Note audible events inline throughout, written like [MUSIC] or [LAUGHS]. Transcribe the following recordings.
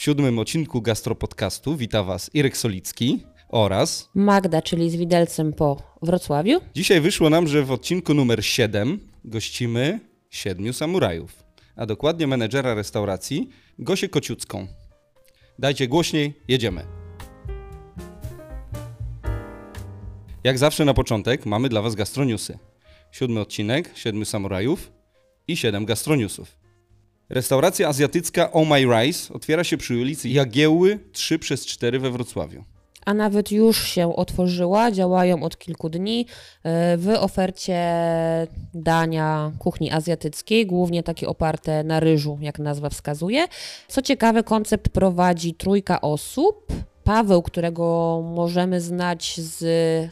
W siódmym odcinku Gastropodcastu wita Was Irek Solicki oraz Magda, czyli z widelcem po Wrocławiu. Dzisiaj wyszło nam, że w odcinku numer 7 gościmy siedmiu samurajów, a dokładnie menedżera restauracji Gosię Kociucką. Dajcie głośniej, jedziemy. Jak zawsze na początek mamy dla Was gastroniusy. Siódmy odcinek, siedmiu samurajów i siedem gastroniusów. Restauracja azjatycka Oh My Rice otwiera się przy ulicy Jagiełły 3 przez 4 we Wrocławiu. A nawet już się otworzyła, działają od kilku dni e, w ofercie dania kuchni azjatyckiej, głównie takie oparte na ryżu, jak nazwa wskazuje. Co ciekawe, koncept prowadzi trójka osób. Paweł, którego możemy znać z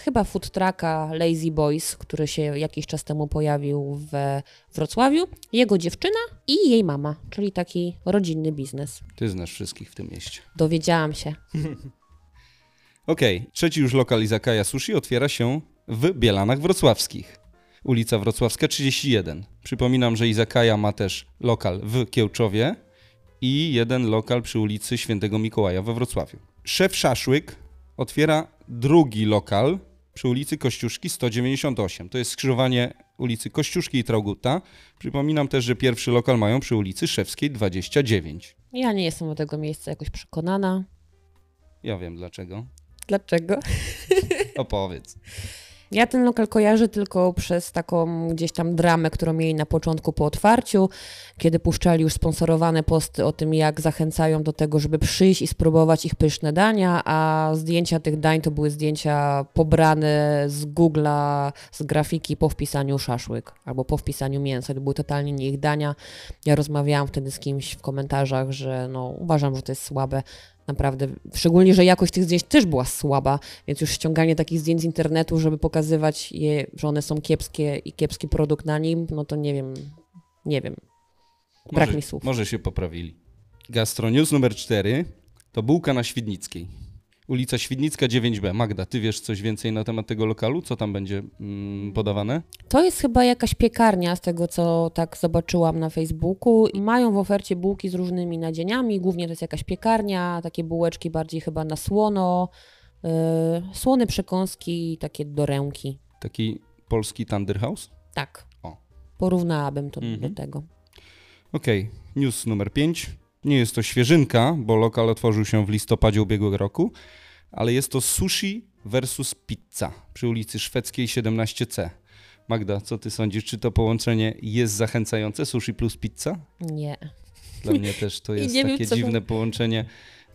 chyba food trucka Lazy Boys, który się jakiś czas temu pojawił w Wrocławiu, jego dziewczyna i jej mama, czyli taki rodzinny biznes. Ty znasz wszystkich w tym mieście. Dowiedziałam się. [LAUGHS] Okej, okay. trzeci już lokal Izakaya Sushi otwiera się w Bielanach Wrocławskich. Ulica Wrocławska 31. Przypominam, że Izakaya ma też lokal w Kiełczowie i jeden lokal przy ulicy Świętego Mikołaja we Wrocławiu. Szef Szaszłyk otwiera drugi lokal przy ulicy Kościuszki 198. To jest skrzyżowanie ulicy Kościuszki i Trauguta. Przypominam też, że pierwszy lokal mają przy ulicy Szewskiej 29. Ja nie jestem do tego miejsca jakoś przekonana. Ja wiem dlaczego. Dlaczego? Opowiedz. Ja ten lokal kojarzę tylko przez taką gdzieś tam dramę, którą mieli na początku po otwarciu, kiedy puszczali już sponsorowane posty o tym, jak zachęcają do tego, żeby przyjść i spróbować ich pyszne dania, a zdjęcia tych dań to były zdjęcia pobrane z Google'a, z grafiki po wpisaniu szaszłyk albo po wpisaniu mięsa. To były totalnie nie ich dania. Ja rozmawiałam wtedy z kimś w komentarzach, że no, uważam, że to jest słabe. Naprawdę, szczególnie, że jakość tych zdjęć też była słaba, więc już ściąganie takich zdjęć z internetu, żeby pokazywać je, że one są kiepskie i kiepski produkt na nim, no to nie wiem, nie wiem. Brak może, mi słów. Może się poprawili. Gastronews numer 4 to bułka na Świdnickiej. Ulica Świdnicka 9B. Magda, ty wiesz coś więcej na temat tego lokalu? Co tam będzie mm, podawane? To jest chyba jakaś piekarnia, z tego co tak zobaczyłam na Facebooku. I mają w ofercie bułki z różnymi nadzieniami. Głównie to jest jakaś piekarnia, takie bułeczki bardziej chyba na słono. Yy, słone przekąski, takie do ręki. Taki polski Thunder House? Tak. O. Porównałabym to mhm. do tego. Okej, okay. news numer 5. Nie jest to świeżynka, bo lokal otworzył się w listopadzie ubiegłego roku, ale jest to sushi versus pizza przy ulicy Szwedzkiej 17C. Magda, co ty sądzisz? Czy to połączenie jest zachęcające? Sushi plus pizza? Nie. Dla mnie też to [LAUGHS] jest takie wiem, dziwne połączenie.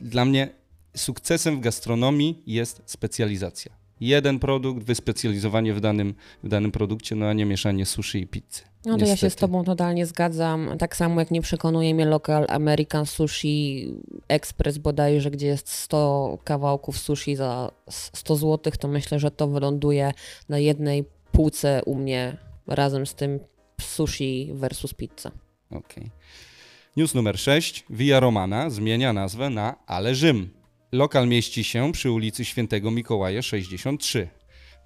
Dla mnie sukcesem w gastronomii jest specjalizacja. Jeden produkt, wyspecjalizowanie w danym, w danym produkcie, no a nie mieszanie sushi i pizzy. No to Niestety. ja się z Tobą totalnie zgadzam. Tak samo jak nie przekonuje mnie lokal American Sushi Express bodajże, gdzie jest 100 kawałków sushi za 100 zł, to myślę, że to wyląduje na jednej półce u mnie razem z tym sushi versus pizza. Okej. Okay. News numer 6. Via Romana zmienia nazwę na Ale Rzym. Lokal mieści się przy ulicy Świętego Mikołaja 63.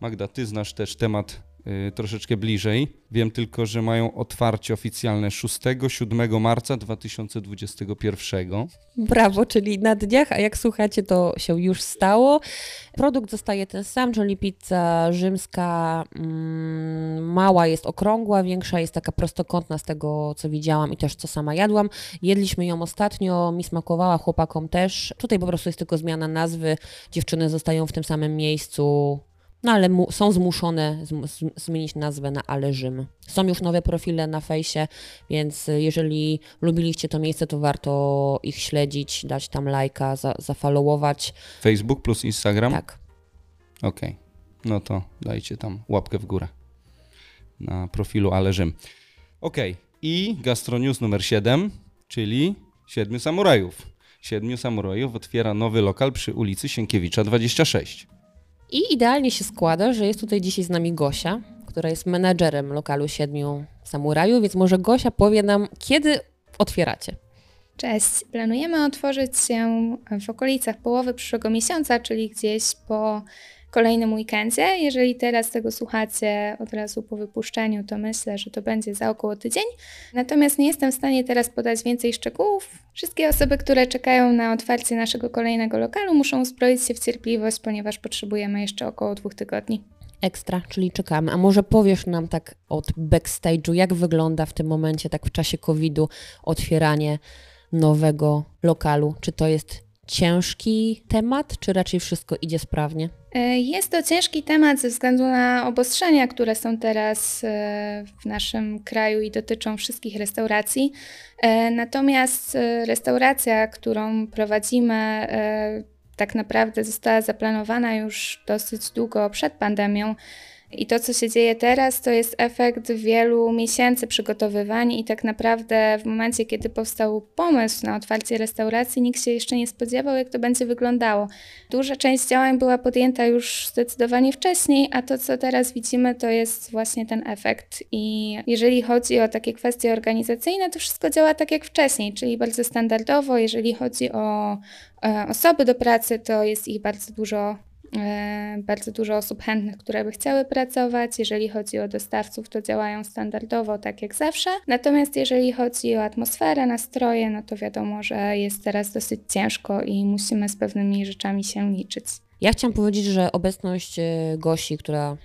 Magda, ty znasz też temat troszeczkę bliżej. Wiem tylko, że mają otwarcie oficjalne 6-7 marca 2021. Brawo, czyli na dniach, a jak słuchacie, to się już stało. Produkt zostaje ten sam, czyli pizza rzymska mm, mała jest okrągła, większa jest taka prostokątna z tego, co widziałam i też co sama jadłam. Jedliśmy ją ostatnio, mi smakowała, chłopakom też. Tutaj po prostu jest tylko zmiana nazwy. Dziewczyny zostają w tym samym miejscu no ale mu, są zmuszone z, zmienić nazwę na Ale Rzym. Są już nowe profile na fejsie, więc jeżeli lubiliście to miejsce, to warto ich śledzić, dać tam lajka, za, zafollowować. Facebook plus Instagram? Tak. Okej, okay. no to dajcie tam łapkę w górę na profilu Ale Rzym. Okej, okay. i Gastronews numer 7, czyli Siedmiu Samurajów. Siedmiu Samurajów otwiera nowy lokal przy ulicy Sienkiewicza 26. I idealnie się składa, że jest tutaj dzisiaj z nami Gosia, która jest menedżerem lokalu Siedmiu Samurajów, więc może Gosia powie nam, kiedy otwieracie. Cześć. Planujemy otworzyć się w okolicach połowy przyszłego miesiąca, czyli gdzieś po kolejnym weekendzie. Jeżeli teraz tego słuchacie od razu po wypuszczeniu, to myślę, że to będzie za około tydzień. Natomiast nie jestem w stanie teraz podać więcej szczegółów. Wszystkie osoby, które czekają na otwarcie naszego kolejnego lokalu, muszą uzbroić się w cierpliwość, ponieważ potrzebujemy jeszcze około dwóch tygodni. Ekstra, czyli czekamy. A może powiesz nam tak od backstage'u, jak wygląda w tym momencie, tak w czasie COVID-u, otwieranie nowego lokalu? Czy to jest ciężki temat, czy raczej wszystko idzie sprawnie? E, jest to ciężki temat ze względu na obostrzenia, które są teraz e, w naszym kraju i dotyczą wszystkich restauracji. E, natomiast restauracja, którą prowadzimy, tak naprawdę została zaplanowana już dosyć długo przed pandemią. I to, co się dzieje teraz, to jest efekt wielu miesięcy przygotowywań, i tak naprawdę w momencie, kiedy powstał pomysł na otwarcie restauracji, nikt się jeszcze nie spodziewał, jak to będzie wyglądało. Duża część działań była podjęta już zdecydowanie wcześniej, a to, co teraz widzimy, to jest właśnie ten efekt. I jeżeli chodzi o takie kwestie organizacyjne, to wszystko działa tak jak wcześniej, czyli bardzo standardowo. Jeżeli chodzi o e, osoby do pracy, to jest ich bardzo dużo bardzo dużo osób chętnych, które by chciały pracować. Jeżeli chodzi o dostawców, to działają standardowo, tak jak zawsze. Natomiast jeżeli chodzi o atmosferę, nastroje, no to wiadomo, że jest teraz dosyć ciężko i musimy z pewnymi rzeczami się liczyć. Ja chciałam powiedzieć, że obecność e, Gosi, która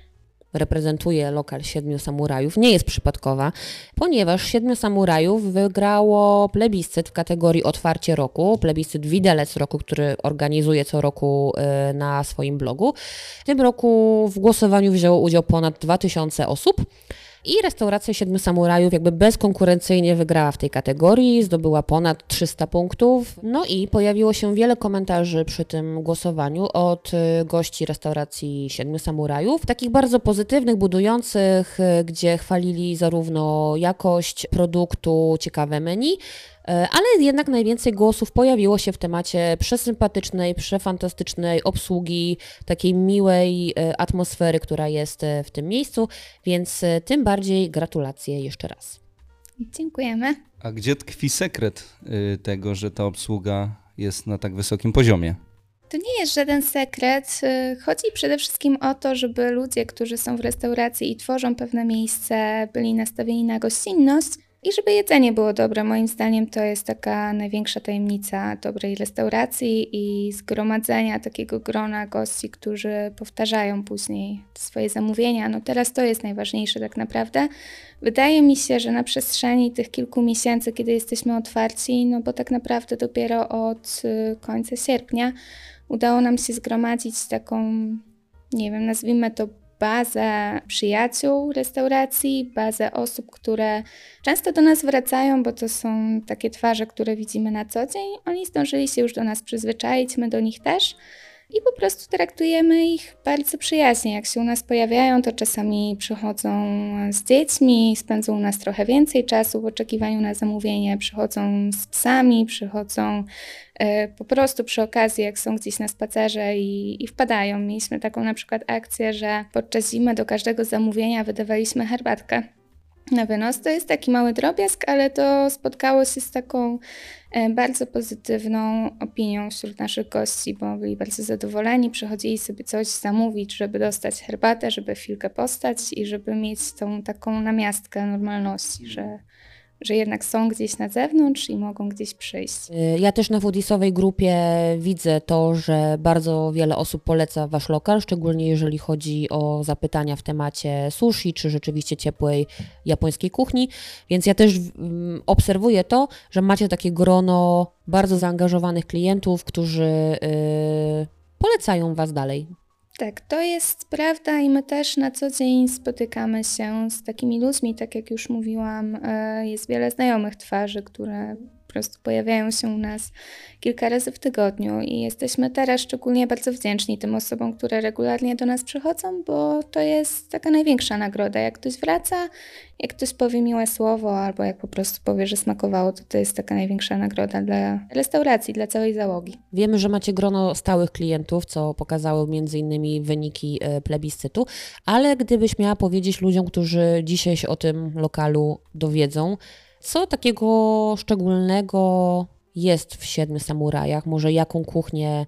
reprezentuje lokal Siedmiu Samurajów, nie jest przypadkowa, ponieważ Siedmiu Samurajów wygrało plebiscyt w kategorii Otwarcie Roku, plebiscyt Widelec Roku, który organizuje co roku y, na swoim blogu. W tym roku w głosowaniu wzięło udział ponad 2000 osób. I restauracja Siedmiu Samurajów jakby bezkonkurencyjnie wygrała w tej kategorii, zdobyła ponad 300 punktów. No i pojawiło się wiele komentarzy przy tym głosowaniu od y, gości restauracji Siedmiu Samurajów, takich bardzo pozytywnych, budujących, y, gdzie chwalili zarówno jakość produktu, ciekawe menu, ale jednak najwięcej głosów pojawiło się w temacie przesympatycznej, przefantastycznej obsługi, takiej miłej e, atmosfery, która jest e, w tym miejscu, więc tym bardziej gratulacje jeszcze raz. Dziękujemy. A gdzie tkwi sekret tego, że ta obsługa jest na tak wysokim poziomie? To nie jest żaden sekret. Chodzi przede wszystkim o to, żeby ludzie, którzy są w restauracji i tworzą pewne miejsce, byli nastawieni na gościnność i żeby jedzenie było dobre. Moim zdaniem to jest taka największa tajemnica dobrej restauracji i zgromadzenia takiego grona gości, którzy powtarzają później swoje zamówienia. No teraz to jest najważniejsze tak naprawdę. Wydaje mi się, że na przestrzeni tych kilku miesięcy, kiedy jesteśmy otwarci, no bo tak naprawdę dopiero od y, końca sierpnia udało nam się zgromadzić taką, nie wiem, nazwijmy to bazę przyjaciół restauracji, bazę osób, które często do nas wracają, bo to są takie twarze, które widzimy na co dzień. Oni zdążyli się już do nas przyzwyczaić, my do nich też i po prostu traktujemy ich bardzo przyjaźnie. Jak się u nas pojawiają, to czasami przychodzą z dziećmi, spędzą u nas trochę więcej czasu w oczekiwaniu na zamówienie, przychodzą z psami, przychodzą y, po prostu przy okazji, jak są gdzieś na spacerze i, i wpadają. Mieliśmy taką na przykład akcję, że podczas zimy do każdego zamówienia wydawaliśmy herbatkę na wynos. To jest taki mały drobiazg, ale to spotkało się z taką e, bardzo pozytywną opinią wśród naszych gości, bo byli bardzo zadowoleni, przychodzili sobie coś zamówić, żeby dostać herbatę, żeby chwilkę postać i żeby mieć tą taką namiastkę normalności, że że jednak są gdzieś na zewnątrz i mogą gdzieś przyjść. Y, ja też na foodisowej grupie widzę to, że bardzo wiele osób poleca Wasz lokal, szczególnie jeżeli chodzi o zapytania w temacie sushi, czy rzeczywiście ciepłej japońskiej kuchni, więc ja też mm, obserwuję to, że macie takie grono bardzo zaangażowanych klientów, którzy yy, polecają Was dalej. Tak, to jest prawda i my też na co dzień spotykamy się z takimi ludźmi, tak jak już mówiłam, e, jest wiele znajomych twarzy, które prostu pojawiają się u nas kilka razy w tygodniu i jesteśmy teraz szczególnie bardzo wdzięczni tym osobom, które regularnie do nas przychodzą, bo to jest taka największa nagroda. Jak ktoś wraca, jak ktoś powie miłe słowo albo jak po prostu powie, że smakowało, to to jest taka największa nagroda dla restauracji, dla całej załogi. Wiemy, że macie grono stałych klientów, co pokazały innymi wyniki e, plebiscytu, ale gdybyś miała powiedzieć ludziom, którzy dzisiaj się o tym lokalu dowiedzą, co takiego szczególnego jest w Siedmiu Samurajach? Może jaką kuchnię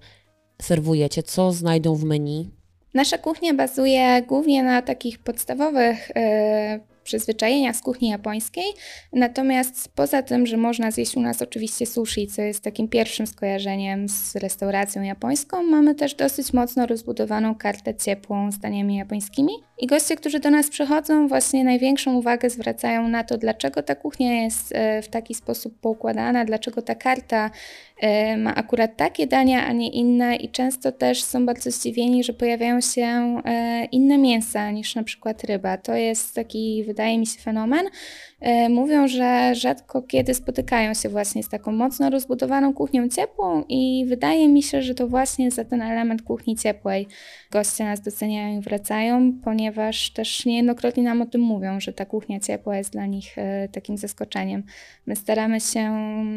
serwujecie? Co znajdą w menu? Nasza kuchnia bazuje głównie na takich podstawowych e, przyzwyczajeniach z kuchni japońskiej. Natomiast poza tym, że można zjeść u nas oczywiście sushi, co jest takim pierwszym skojarzeniem z restauracją japońską, mamy też dosyć mocno rozbudowaną kartę ciepłą z daniami japońskimi. I goście, którzy do nas przychodzą, właśnie największą uwagę zwracają na to, dlaczego ta kuchnia jest e, w taki sposób poukładana, dlaczego ta karta e, ma akurat takie dania, a nie inne, i często też są bardzo zdziwieni, że pojawiają się e, inne mięsa niż na przykład ryba. To jest taki, wydaje mi się, fenomen. Mówią, że rzadko kiedy spotykają się właśnie z taką mocno rozbudowaną kuchnią ciepłą, i wydaje mi się, że to właśnie za ten element kuchni ciepłej goście nas doceniają i wracają, ponieważ też niejednokrotnie nam o tym mówią, że ta kuchnia ciepła jest dla nich e, takim zaskoczeniem. My staramy się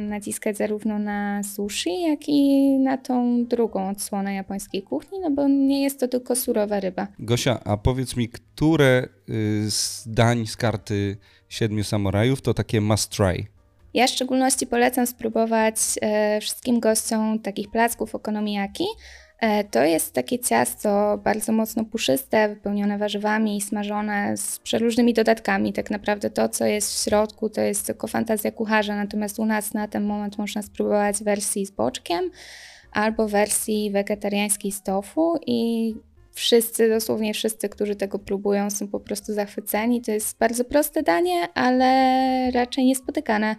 naciskać zarówno na sushi, jak i na tą drugą odsłonę japońskiej kuchni, no bo nie jest to tylko surowa ryba. Gosia, a powiedz mi, które y, z dań z karty Siedmiu Samurajów to takie must try? Ja w szczególności polecam spróbować e, wszystkim gościom takich placków okonomiyaki, E, to jest takie ciasto bardzo mocno puszyste, wypełnione warzywami i smażone z przeróżnymi dodatkami. Tak naprawdę to, co jest w środku, to jest tylko fantazja kucharza, natomiast u nas na ten moment można spróbować wersji z boczkiem albo wersji wegetariańskiej z tofu i wszyscy, dosłownie wszyscy, którzy tego próbują, są po prostu zachwyceni. To jest bardzo proste danie, ale raczej niespotykane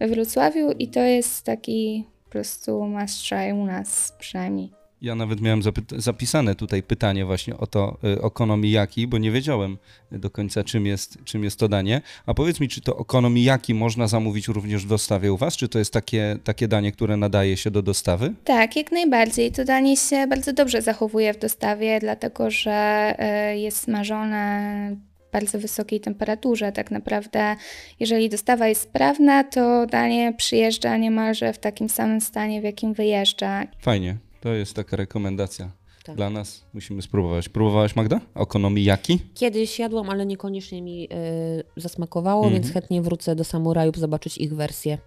we Wrocławiu i to jest taki po prostu must try u nas przynajmniej. Ja nawet miałem zapisane tutaj pytanie właśnie o to y, okonomiyaki, bo nie wiedziałem do końca czym jest, czym jest to danie. A powiedz mi, czy to okonomiyaki można zamówić również w dostawie u Was? Czy to jest takie, takie danie, które nadaje się do dostawy? Tak, jak najbardziej. To danie się bardzo dobrze zachowuje w dostawie, dlatego że y, jest smażone bardzo wysokiej temperaturze. Tak naprawdę, jeżeli dostawa jest sprawna, to danie przyjeżdża niemalże w takim samym stanie, w jakim wyjeżdża. Fajnie. To jest taka rekomendacja tak. dla nas. Musimy spróbować. Próbowałaś Magda? Okonomiyaki? Kiedyś jadłam, ale niekoniecznie mi y, zasmakowało, mm -hmm. więc chętnie wrócę do samurajów zobaczyć ich wersję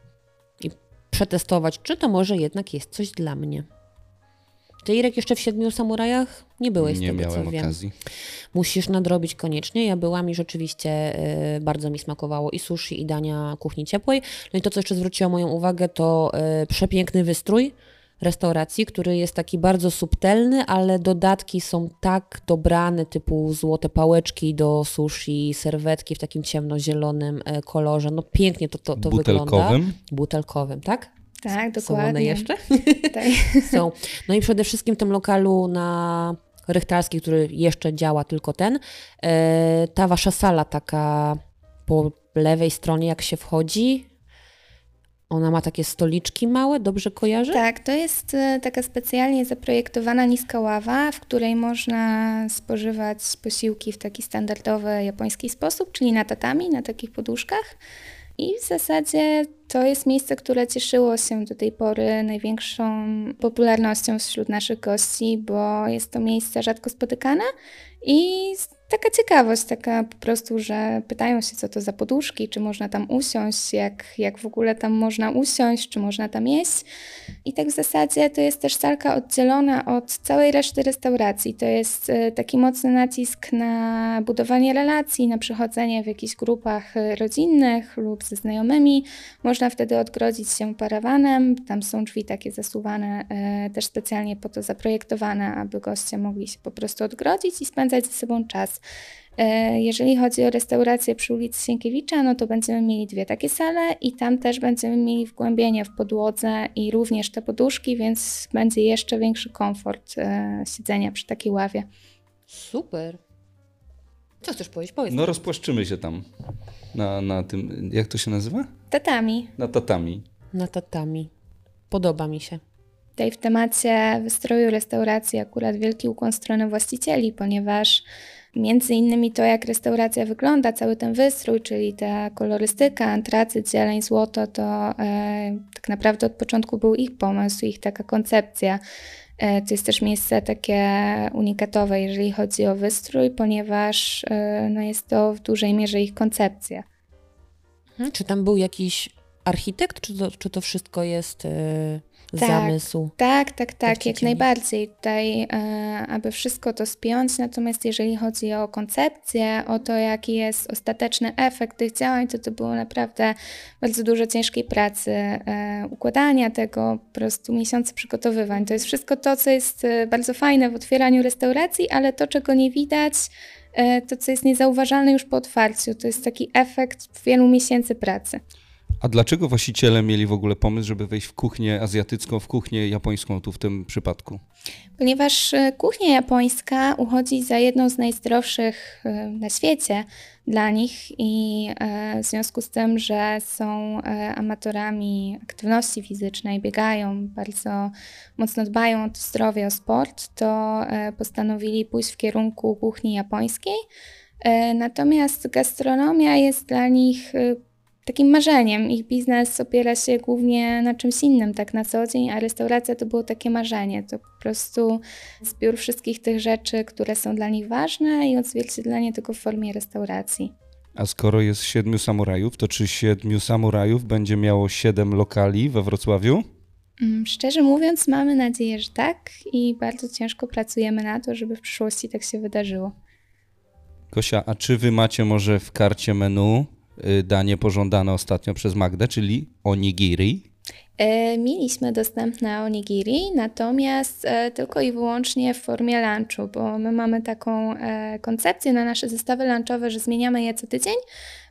i przetestować, czy to może jednak jest coś dla mnie. Ty, Irek, jeszcze w Siedmiu Samurajach nie byłeś nie z tego, miałem co okazji. wiem. Musisz nadrobić koniecznie. Ja byłam i rzeczywiście y, bardzo mi smakowało i sushi, i dania kuchni ciepłej. No i to, co jeszcze zwróciło moją uwagę, to y, przepiękny wystrój restauracji, który jest taki bardzo subtelny, ale dodatki są tak dobrane, typu złote pałeczki do sushi, serwetki w takim ciemnozielonym e, kolorze. No pięknie to, to, to Butelkowym? wygląda. Butelkowym, tak? Tak, dokładnie. Są one jeszcze? [LAUGHS] Tak. [LAUGHS] Są. No i przede wszystkim w tym lokalu na Rychtalskiej, który jeszcze działa tylko ten, e, ta wasza sala taka po lewej stronie, jak się wchodzi, ona ma takie stoliczki małe, dobrze kojarzę? Tak, to jest e, taka specjalnie zaprojektowana niska ława, w której można spożywać posiłki w taki standardowy japoński sposób, czyli na tatami, na takich poduszkach. I w zasadzie to jest miejsce, które cieszyło się do tej pory największą popularnością wśród naszych gości, bo jest to miejsce rzadko spotykane i taka ciekawość, taka po prostu, że pytają się, co to za poduszki, czy można tam usiąść, jak, jak w ogóle tam można usiąść, czy można tam jeść. I tak w zasadzie to jest też salka oddzielona od całej reszty restauracji. To jest e, taki mocny nacisk na budowanie relacji, na przychodzenie w jakichś grupach e, rodzinnych lub ze znajomymi. Można wtedy odgrodzić się parawanem. Tam są drzwi takie zasuwane, e, też specjalnie po to zaprojektowane, aby goście mogli się po prostu odgrodzić i spędzać ze sobą czas. E, jeżeli chodzi o restaurację przy ulicy Sienkiewicza, no to będziemy mieli dwie takie sale i tam też będziemy mieli wgłębienie w podłodze i również te poduszki, więc będzie jeszcze większy komfort e, siedzenia przy takiej ławie. Super. Co chcesz powiedzieć? Powiedz. No rozpłaszczymy się tam na, na tym, jak to się nazywa? Tatami. Na tatami. Na tatami. Podoba mi się. Tutaj w temacie wystroju restauracji akurat wielki ukłon strony właścicieli, ponieważ Między innymi to, jak restauracja wygląda, cały ten wystrój, czyli ta kolorystyka, antracyt, zieleń, złoto, to e, tak naprawdę od początku był ich pomysł, ich taka koncepcja. E, to jest też miejsce takie unikatowe, jeżeli chodzi o wystrój, ponieważ e, no jest to w dużej mierze ich koncepcja. Hmm, czy tam był jakiś architekt, czy to, czy to wszystko jest e, Tak. zamysł? Tak, tak, tak, jak najbardziej. Tutaj, e, aby wszystko to spiąć, natomiast jeżeli chodzi o koncepcję, o to, jaki jest ostateczny efekt tych działań, to to było naprawdę bardzo dużo ciężkiej pracy, e, układania tego, po prostu miesiące przygotowywań. To jest wszystko to, co jest e, bardzo fajne w otwieraniu restauracji, ale to, czego nie widać, to, co jest niezauważalne już po otwarciu, to jest taki efekt wielu miesięcy pracy. A dlaczego właściciele mieli w ogóle pomysł, żeby wejść w kuchnię azjatycką, w kuchnię japońską tu w tym przypadku? Ponieważ e, kuchnia japońska uchodzi za jedną z najzdrowszych e, na świecie dla nich i e, w związku z tym, że są amatorami aktywności fizycznej, biegają, bardzo mocno dbają o zdrowie, o sport, to postanowili pójść w kierunku kuchni japońskiej. Natomiast gastronomia jest dla nich takim marzeniem. Ich biznes opiera się głównie na czymś innym tak na co dzień, a restauracja to było takie marzenie. To po prostu zbiór wszystkich tych rzeczy, które są dla nich ważne i odzwierciedlenie tego w formie restauracji. A skoro jest siedmiu samurajów, to czy siedmiu samurajów będzie miało siedem lokali we Wrocławiu? Mm, Szczerze mówiąc, mamy nadzieję, że tak i bardzo ciężko pracujemy na to, żeby w przyszłości tak się wydarzyło. Gosia, a czy wy macie może w karcie menu danie pożądane ostatnio przez Magdę, czyli onigiri? E, Mieliśmy dostępne onigiri, natomiast e, tylko i wyłącznie w formie lunchu, bo my mamy taką e, koncepcję na nasze zestawy lunchowe, że zmieniamy je co tydzień,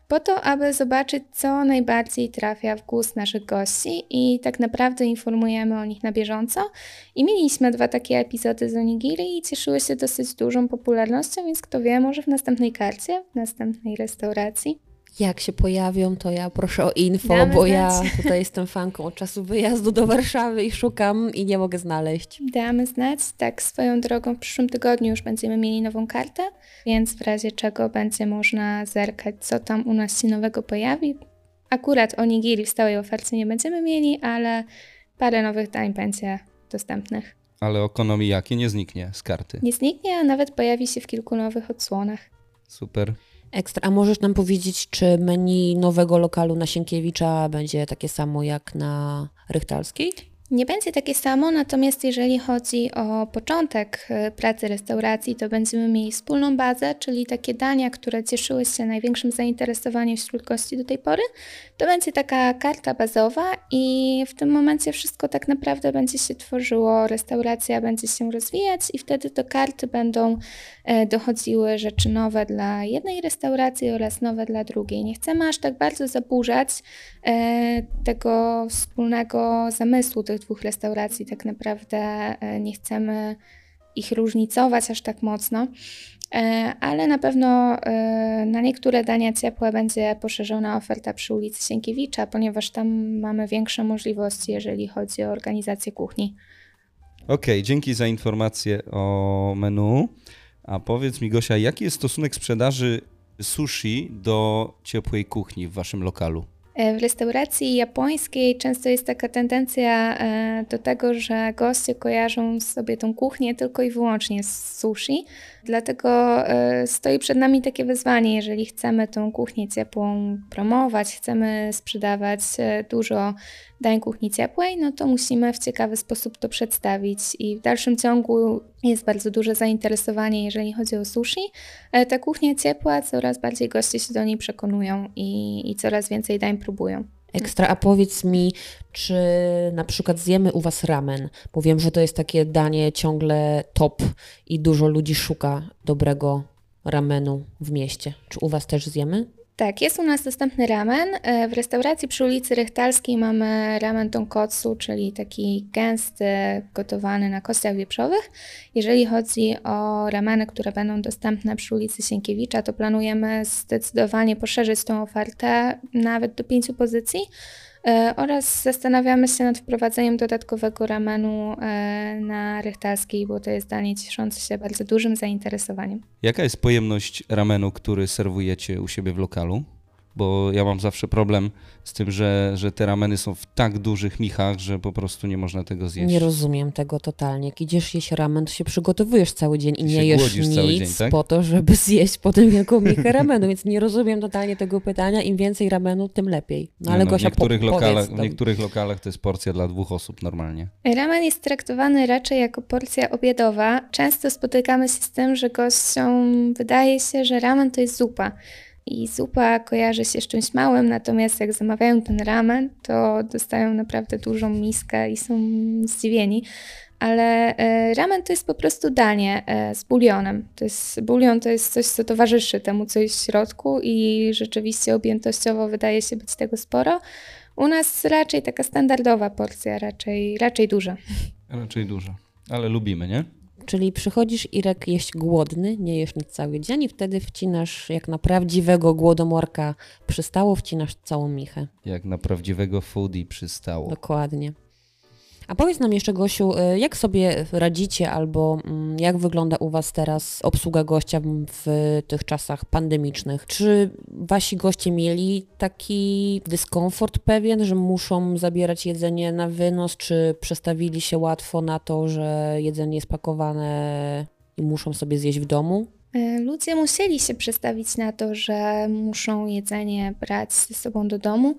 po to, aby zobaczyć, co najbardziej trafia w gust naszych gości i tak naprawdę informujemy o nich na bieżąco. I mieliśmy dwa takie epizody z onigiri i cieszyły się dosyć dużą popularnością, więc kto wie, może w następnej karcie, w następnej restauracji. Jak się pojawią, to ja proszę o info, Damy bo ja znać. [LAUGHS] tutaj jestem fanką od czasu wyjazdu do Warszawy i szukam i nie mogę znaleźć. Damy znać. Tak, swoją drogą w przyszłym tygodniu już będziemy mieli nową kartę, więc w razie czego będzie można zerkać, co tam u nas się nowego pojawi. Akurat onigiri w stałej ofercie nie będziemy mieli, ale parę nowych dań będzie dostępnych. Ale okonomiyaki nie zniknie z karty. Nie zniknie, a nawet pojawi się w kilku nowych odsłonach. Super. Ekstra. A możesz nam powiedzieć, czy menu nowego lokalu na Sienkiewicza będzie takie samo jak na Rychtalskiej? Nie będzie takie samo, natomiast jeżeli chodzi o początek e, pracy restauracji, to będziemy mieli wspólną bazę, czyli takie dania, które cieszyły się największym zainteresowaniem wśród gości do tej pory. To będzie taka karta bazowa i w tym momencie wszystko tak naprawdę będzie się tworzyło, restauracja będzie się rozwijać i wtedy do karty będą e, dochodziły rzeczy nowe dla jednej restauracji oraz nowe dla drugiej. Nie chcemy aż tak bardzo zaburzać e, tego wspólnego zamysłu tych dwóch restauracji. Tak naprawdę e, nie chcemy ich różnicować aż tak mocno, e, ale na pewno e, na niektóre dania ciepłe będzie poszerzona oferta przy ulicy Sienkiewicza, ponieważ tam mamy większe możliwości, jeżeli chodzi o organizację kuchni. Okej, dzięki za informację o menu. A powiedz mi, Gosia, jaki jest stosunek sprzedaży sushi do ciepłej kuchni w waszym lokalu? E, W restauracji japońskiej często jest taka tendencja e, do tego, że goście kojarzą sobie tą kuchnię tylko i wyłącznie z sushi. Dlatego e, stoi przed nami takie wyzwanie, jeżeli chcemy tą kuchnię ciepłą promować, chcemy sprzedawać dużo dań kuchni ciepłej, no to musimy w ciekawy sposób to przedstawić i w dalszym ciągu jest bardzo duże zainteresowanie, jeżeli chodzi o sushi. Ta kuchnia ciepła, coraz bardziej goście się do niej przekonują i, i coraz więcej dań próbują. Ekstra. A powiedz mi, czy na przykład zjemy u Was ramen? Bo wiem, że to jest takie danie ciągle top i dużo ludzi szuka dobrego ramenu w mieście. Czy u Was też zjemy? Tak, jest u nas dostępny ramen. E, W restauracji przy ulicy Rychtalskiej mamy ramen tonkotsu, czyli taki gęsty, gotowany na kościach wieprzowych. Jeżeli chodzi o rameny, które będą dostępne przy ulicy Sienkiewicza, to planujemy zdecydowanie poszerzyć tą ofertę nawet do pięciu pozycji. E, Oraz zastanawiamy się nad wprowadzeniem dodatkowego ramenu e, na Rychtalskiej, bo to jest danie cieszące się bardzo dużym zainteresowaniem. Jaka jest pojemność ramenu, który serwujecie u siebie w lokalu? Bo ja mam zawsze problem z tym, że, że te rameny są w tak dużych michach, że po prostu nie można tego zjeść. Nie rozumiem tego totalnie. Jak idziesz jeść ramen, to się przygotowujesz cały dzień i nie jesz nic cały dzień, tak? po to, żeby zjeść potem wielką michę ramenu, więc nie rozumiem totalnie tego pytania. Im więcej ramenu, tym lepiej. No ale no, Gosia, w, niektórych po, lokalach, w niektórych lokalach to jest porcja dla dwóch osób normalnie. Ramen jest traktowany raczej jako porcja obiadowa. Często spotykamy się z tym, że gościom wydaje się, że ramen to jest zupa. I zupa kojarzy się z czymś małym, natomiast jak zamawiają ten ramen, to dostają naprawdę dużą miskę i są zdziwieni. Ale e, ramen to jest po prostu danie e, z bulionem. To jest, bulion to jest coś, co towarzyszy temu, co jest w środku i rzeczywiście objętościowo wydaje się być tego sporo. U nas raczej taka standardowa porcja, raczej, raczej duża. Raczej dużo. Ale lubimy, nie? Czyli przychodzisz, Irek, jeść głodny, nie jesz nic cały dzień i wtedy wcinasz, jak na prawdziwego głodomorka przystało, wcinasz całą michę. Jak na prawdziwego foodie przystało. Dokładnie. A powiedz nam jeszcze, Gosiu, y, jak sobie radzicie albo mm, jak wygląda u Was teraz obsługa gościa w- w tych czasach pandemicznych? Czy Wasi goście mieli taki dyskomfort pewien, że muszą zabierać jedzenie na wynos, czy przestawili się łatwo na to, że jedzenie jest pakowane i muszą sobie zjeść w domu? E, Ludzie musieli się przestawić na to, że muszą jedzenie brać ze sobą do domu.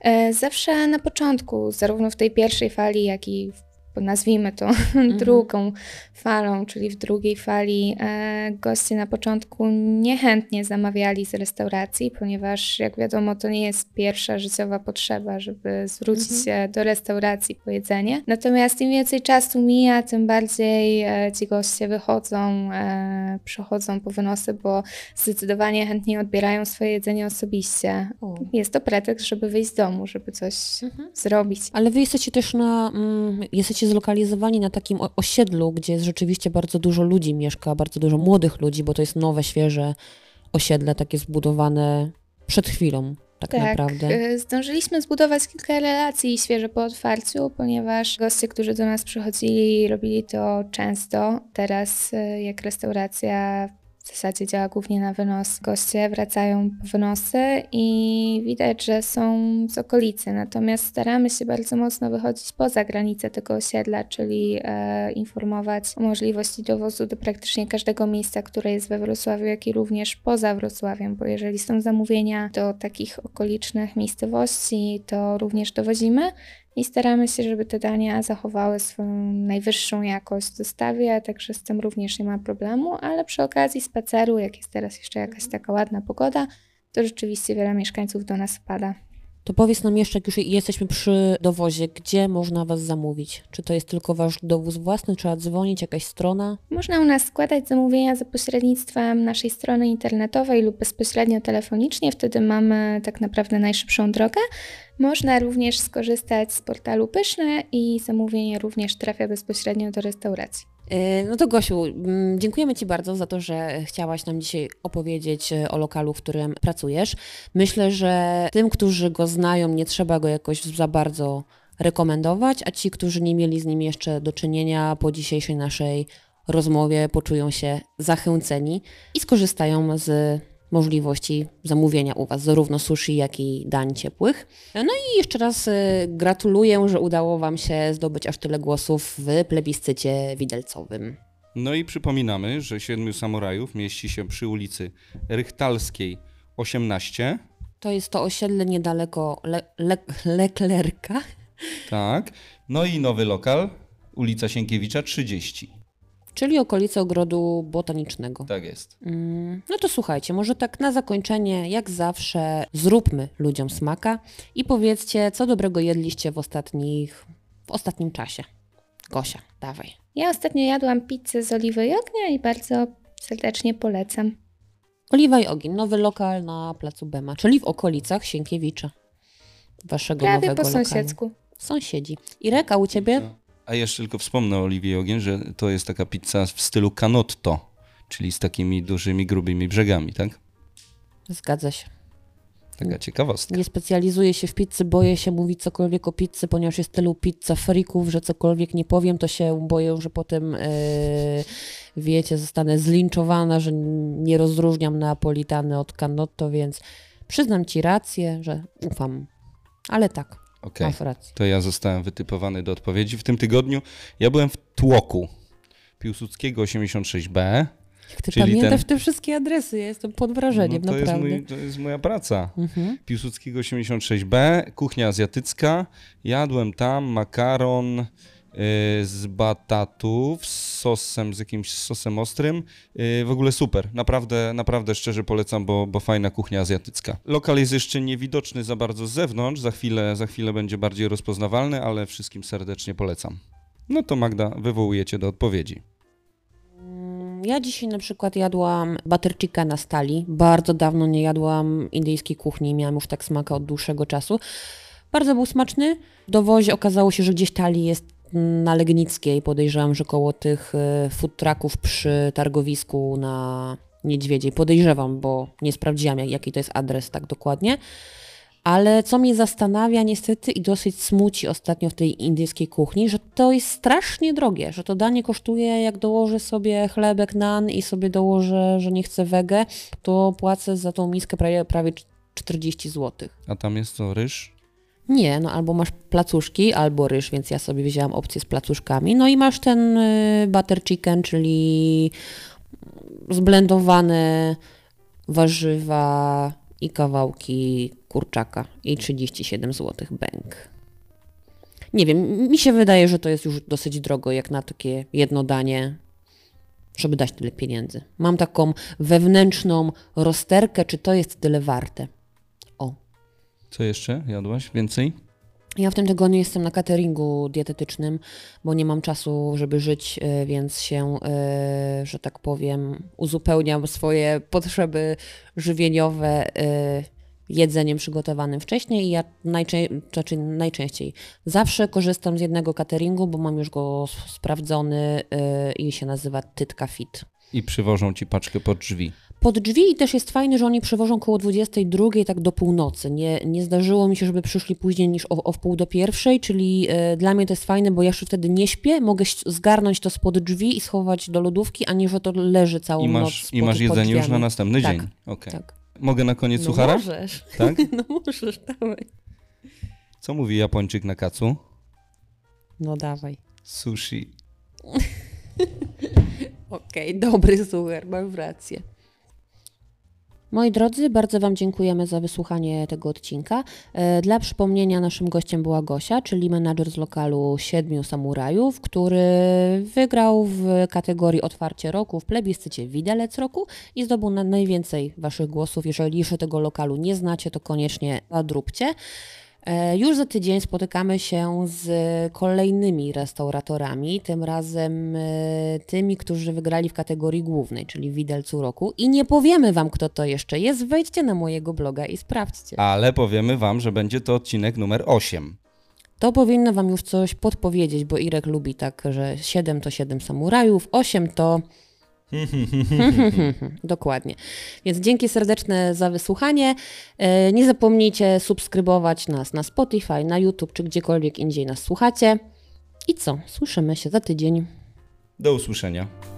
E, Zawsze na początku, zarówno w tej pierwszej fali, jak i nazwijmy to [LAUGHS] drugą falą, czyli w drugiej fali, e, goście na początku niechętnie zamawiali z restauracji, ponieważ jak wiadomo, to nie jest pierwsza życiowa potrzeba, żeby zwrócić Mhm. się do restauracji po jedzenie. Natomiast im więcej czasu mija, tym bardziej e, ci goście wychodzą, e, przychodzą po wynosy, bo zdecydowanie chętniej odbierają swoje jedzenie osobiście. O. Jest to pretekst, żeby wyjść z domu, żeby coś zrobić. Ale wy jesteście też na, mm, jesteście zlokalizowani na takim osiedlu, gdzie jest rzeczywiście bardzo dużo ludzi mieszka, bardzo dużo młodych ludzi, bo to jest nowe, świeże osiedle, takie zbudowane przed chwilą, tak, naprawdę. e, Zdążyliśmy zbudować kilka relacji świeżo po otwarciu, ponieważ goście, którzy do nas przychodzili, robili to często. Teraz, e, jak restauracja w zasadzie działa głównie na wynos, goście wracają po wynosy i widać, że są z okolicy. Natomiast staramy się bardzo mocno wychodzić poza granice tego osiedla, czyli e, informować o możliwości dowozu do praktycznie każdego miejsca, które jest we Wrocławiu, jak i również poza Wrocławiem, bo jeżeli są zamówienia do takich okolicznych miejscowości, to również dowozimy i staramy się, żeby te dania zachowały swoją najwyższą jakość w dostawie, także z tym również nie ma problemu, ale przy okazji spaceru, jak jest teraz jeszcze jakaś taka ładna pogoda, to rzeczywiście wiele mieszkańców do nas wpada. To powiedz nam jeszcze, jak już jesteśmy przy dowozie, gdzie można was zamówić? Czy to jest tylko wasz dowóz własny, trzeba dzwonić, jakaś strona? Można u nas składać zamówienia za pośrednictwem naszej strony internetowej lub bezpośrednio telefonicznie, wtedy mamy tak naprawdę najszybszą drogę. Można również skorzystać z portalu Pyszne i zamówienie również trafia bezpośrednio do restauracji. Yy, No to Gosiu, mm, dziękujemy Ci bardzo za to, że chciałaś nam dzisiaj opowiedzieć e, o lokalu, w którym pracujesz. Myślę, że tym, którzy go znają, nie trzeba go jakoś za bardzo rekomendować, a ci, którzy nie mieli z nim jeszcze do czynienia po dzisiejszej naszej rozmowie, poczują się zachęceni i skorzystają z możliwości zamówienia u Was zarówno sushi, jak i dań ciepłych. No i jeszcze raz e, gratuluję, że udało Wam się zdobyć aż tyle głosów w plebiscycie widelcowym. No i przypominamy, że Siedmiu Samurajów mieści się przy ulicy Rychtalskiej 18. To jest to osiedle niedaleko Le- Le- Leclerca. Tak. No i nowy lokal, ulica Sienkiewicza 30. Czyli okolice ogrodu botanicznego. Tak jest. Mm, No to słuchajcie, może tak na zakończenie, jak zawsze, zróbmy ludziom smaka i powiedzcie, co dobrego jedliście w ostatnich, w ostatnim czasie. Gosia, dawaj. Ja ostatnio jadłam pizzę z oliwy i ognia i bardzo serdecznie polecam. Oliwa i ogień, nowy lokal na placu Bema, czyli w okolicach Sienkiewicza. Waszego Prawie nowego po lokalu. sąsiedzku. Sąsiedzi. Irek, a u ciebie? A jeszcze tylko wspomnę o Oliwie Ogień, że to jest taka pizza w stylu canotto, czyli z takimi dużymi, grubymi brzegami, tak? Zgadza się. Taka ciekawostka. Nie specjalizuję się w pizzy, boję się mówić cokolwiek o pizzy, ponieważ jest tylu pizza frików, że cokolwiek nie powiem, to się boję, że potem, yy, wiecie, zostanę zlinczowana, że nie rozróżniam neapolitany od canotto, więc Przyznam ci rację, że ufam. Ale tak, Okej. rację. To ja zostałem wytypowany do odpowiedzi. W tym tygodniu ja byłem w Tłoku Piłsudskiego 86B. Jak ty Czyli pamiętasz ten- te wszystkie adresy, ja jestem pod wrażeniem, No to, jest naprawdę. mój, to jest moja praca. Mhm. Piłsudskiego 86B, kuchnia azjatycka. Jadłem tam makaron z batatów z sosem, z jakimś sosem ostrym. Y, w ogóle super. Naprawdę, naprawdę szczerze polecam, bo, bo fajna kuchnia azjatycka. Lokal jest jeszcze niewidoczny za bardzo z zewnątrz. Za chwilę, za chwilę będzie bardziej rozpoznawalny, ale wszystkim serdecznie polecam. No to Magda, wywołujecie do odpowiedzi. Mm, Ja dzisiaj na przykład jadłam butter chickena z Tali. Bardzo dawno nie jadłam indyjskiej kuchni, miałam już tak smaka od dłuższego czasu. Bardzo był smaczny. W dowozie okazało się, że gdzieś Tali jest na Legnickiej. Podejrzewam, że koło tych e, food trucków przy targowisku na Niedźwiedziej. Podejrzewam, bo nie sprawdziłam jak- jaki to jest adres tak dokładnie. Ale co mnie zastanawia niestety i dosyć smuci ostatnio w tej indyjskiej kuchni, że to jest strasznie drogie, że to danie kosztuje, jak dołożę sobie chlebek nan i sobie dołożę, że nie chcę wege, to płacę za tą miskę prawie, prawie 40 zł. A tam jest to ryż? Nie, no albo masz placuszki, albo ryż, więc ja sobie wzięłam opcję z placuszkami. No i masz ten y, butter chicken, czyli zblendowane warzywa i kawałki kurczaka i 37 zł bęk. Nie wiem, mi się wydaje, że to jest już dosyć drogo jak na takie jedno danie, żeby dać tyle pieniędzy. Mam taką wewnętrzną rozterkę, czy to jest tyle warte. Co jeszcze jadłaś? Więcej? Ja w tym tygodniu jestem na cateringu dietetycznym, bo nie mam czasu, żeby żyć, y, więc się, y, że tak powiem, uzupełniam swoje potrzeby żywieniowe y, jedzeniem przygotowanym wcześniej i ja najczę- znaczy najczęściej zawsze korzystam z jednego cateringu, bo mam już go sprawdzony i się nazywa Tytka Fit. I przywożą ci paczkę pod drzwi. Pod drzwi i też jest fajne, że oni przywożą koło 22, tak do północy. Nie, nie zdarzyło mi się, żeby przyszli później niż o, o wpół do pierwszej, czyli e, dla mnie to jest fajne, bo ja jeszcze wtedy nie śpię, mogę zgarnąć to spod drzwi i schować do lodówki, a nie, że to leży całą I noc masz, spod, i masz pod jedzenie już na następny Tak, dzień. Okej. Tak. Mogę na koniec No suchara? możesz, Tak? [LAUGHS] no możesz, dawaj. Co mówi Japończyk na kacu? No dawaj. Sushi. [LAUGHS] [LAUGHS] Okej, dobry sucher, masz rację. Moi drodzy, bardzo Wam dziękujemy za wysłuchanie tego odcinka. E, Dla przypomnienia naszym gościem była Gosia, czyli menadżer z lokalu Siedmiu Samurajów, który wygrał w kategorii Otwarcie Roku w plebiscycie Widelec Roku i zdobył na najwięcej Waszych głosów. Jeżeli jeszcze tego lokalu nie znacie, to koniecznie nadróbcie. E, Już za tydzień spotykamy się z kolejnymi restauratorami, tym razem e, tymi, którzy wygrali w kategorii głównej, czyli Widelcu Roku. I nie powiemy Wam, kto to jeszcze jest. Wejdźcie na mojego bloga i sprawdźcie. Ale powiemy wam, że będzie to odcinek numer 8. To powinno Wam już coś podpowiedzieć, bo Irek lubi tak, że 7 to 7 samurajów, 8 to. [LAUGHS] Dokładnie. Więc dzięki serdeczne za wysłuchanie. E, Nie zapomnijcie subskrybować nas na Spotify, na YouTube czy gdziekolwiek indziej nas słuchacie. I co? Słyszymy się za tydzień. Do usłyszenia.